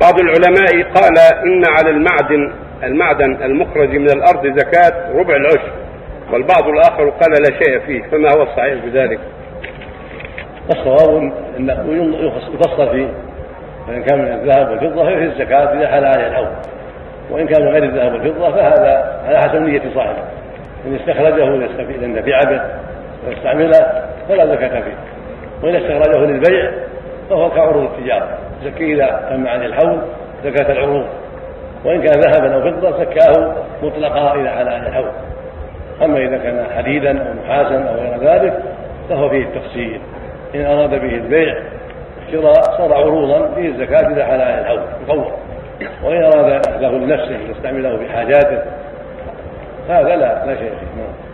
بعض العلماء قال إن على المعدن المعدن المخرج من الأرض زكاة ربع العشر والبعض الآخر قال لا شيء فيه فما هو الصحيح بذلك؟ الصواب انه يفصل فيه. فإن كان من الذهب والفضة ففي الزكاة إذا حال عليه الحول وإن كان غير الذهب والفضة فهذا على حسب نية صاحبه. إن استخرجه لينتفع به ويستعمله فلا زكاة فيه. وإن استخرجه للبيع فهو كعروض التجارة. زكي إذا تم عليه الحول زكاة العروض. وإن كان ذهبا أو فضة زكاه مطلقا إذا حال عليه الحول أما إذا كان حديدا أو نحاسا أو غير ذلك فهو فيه التفصيل إن أراد به البيع الشراء صار عروضا فيه الزكاة إذا حال عليه الحول مفوض وإن أراد أخذه لنفسه يستعمله في حاجاته هذا لا لا شيء فيه.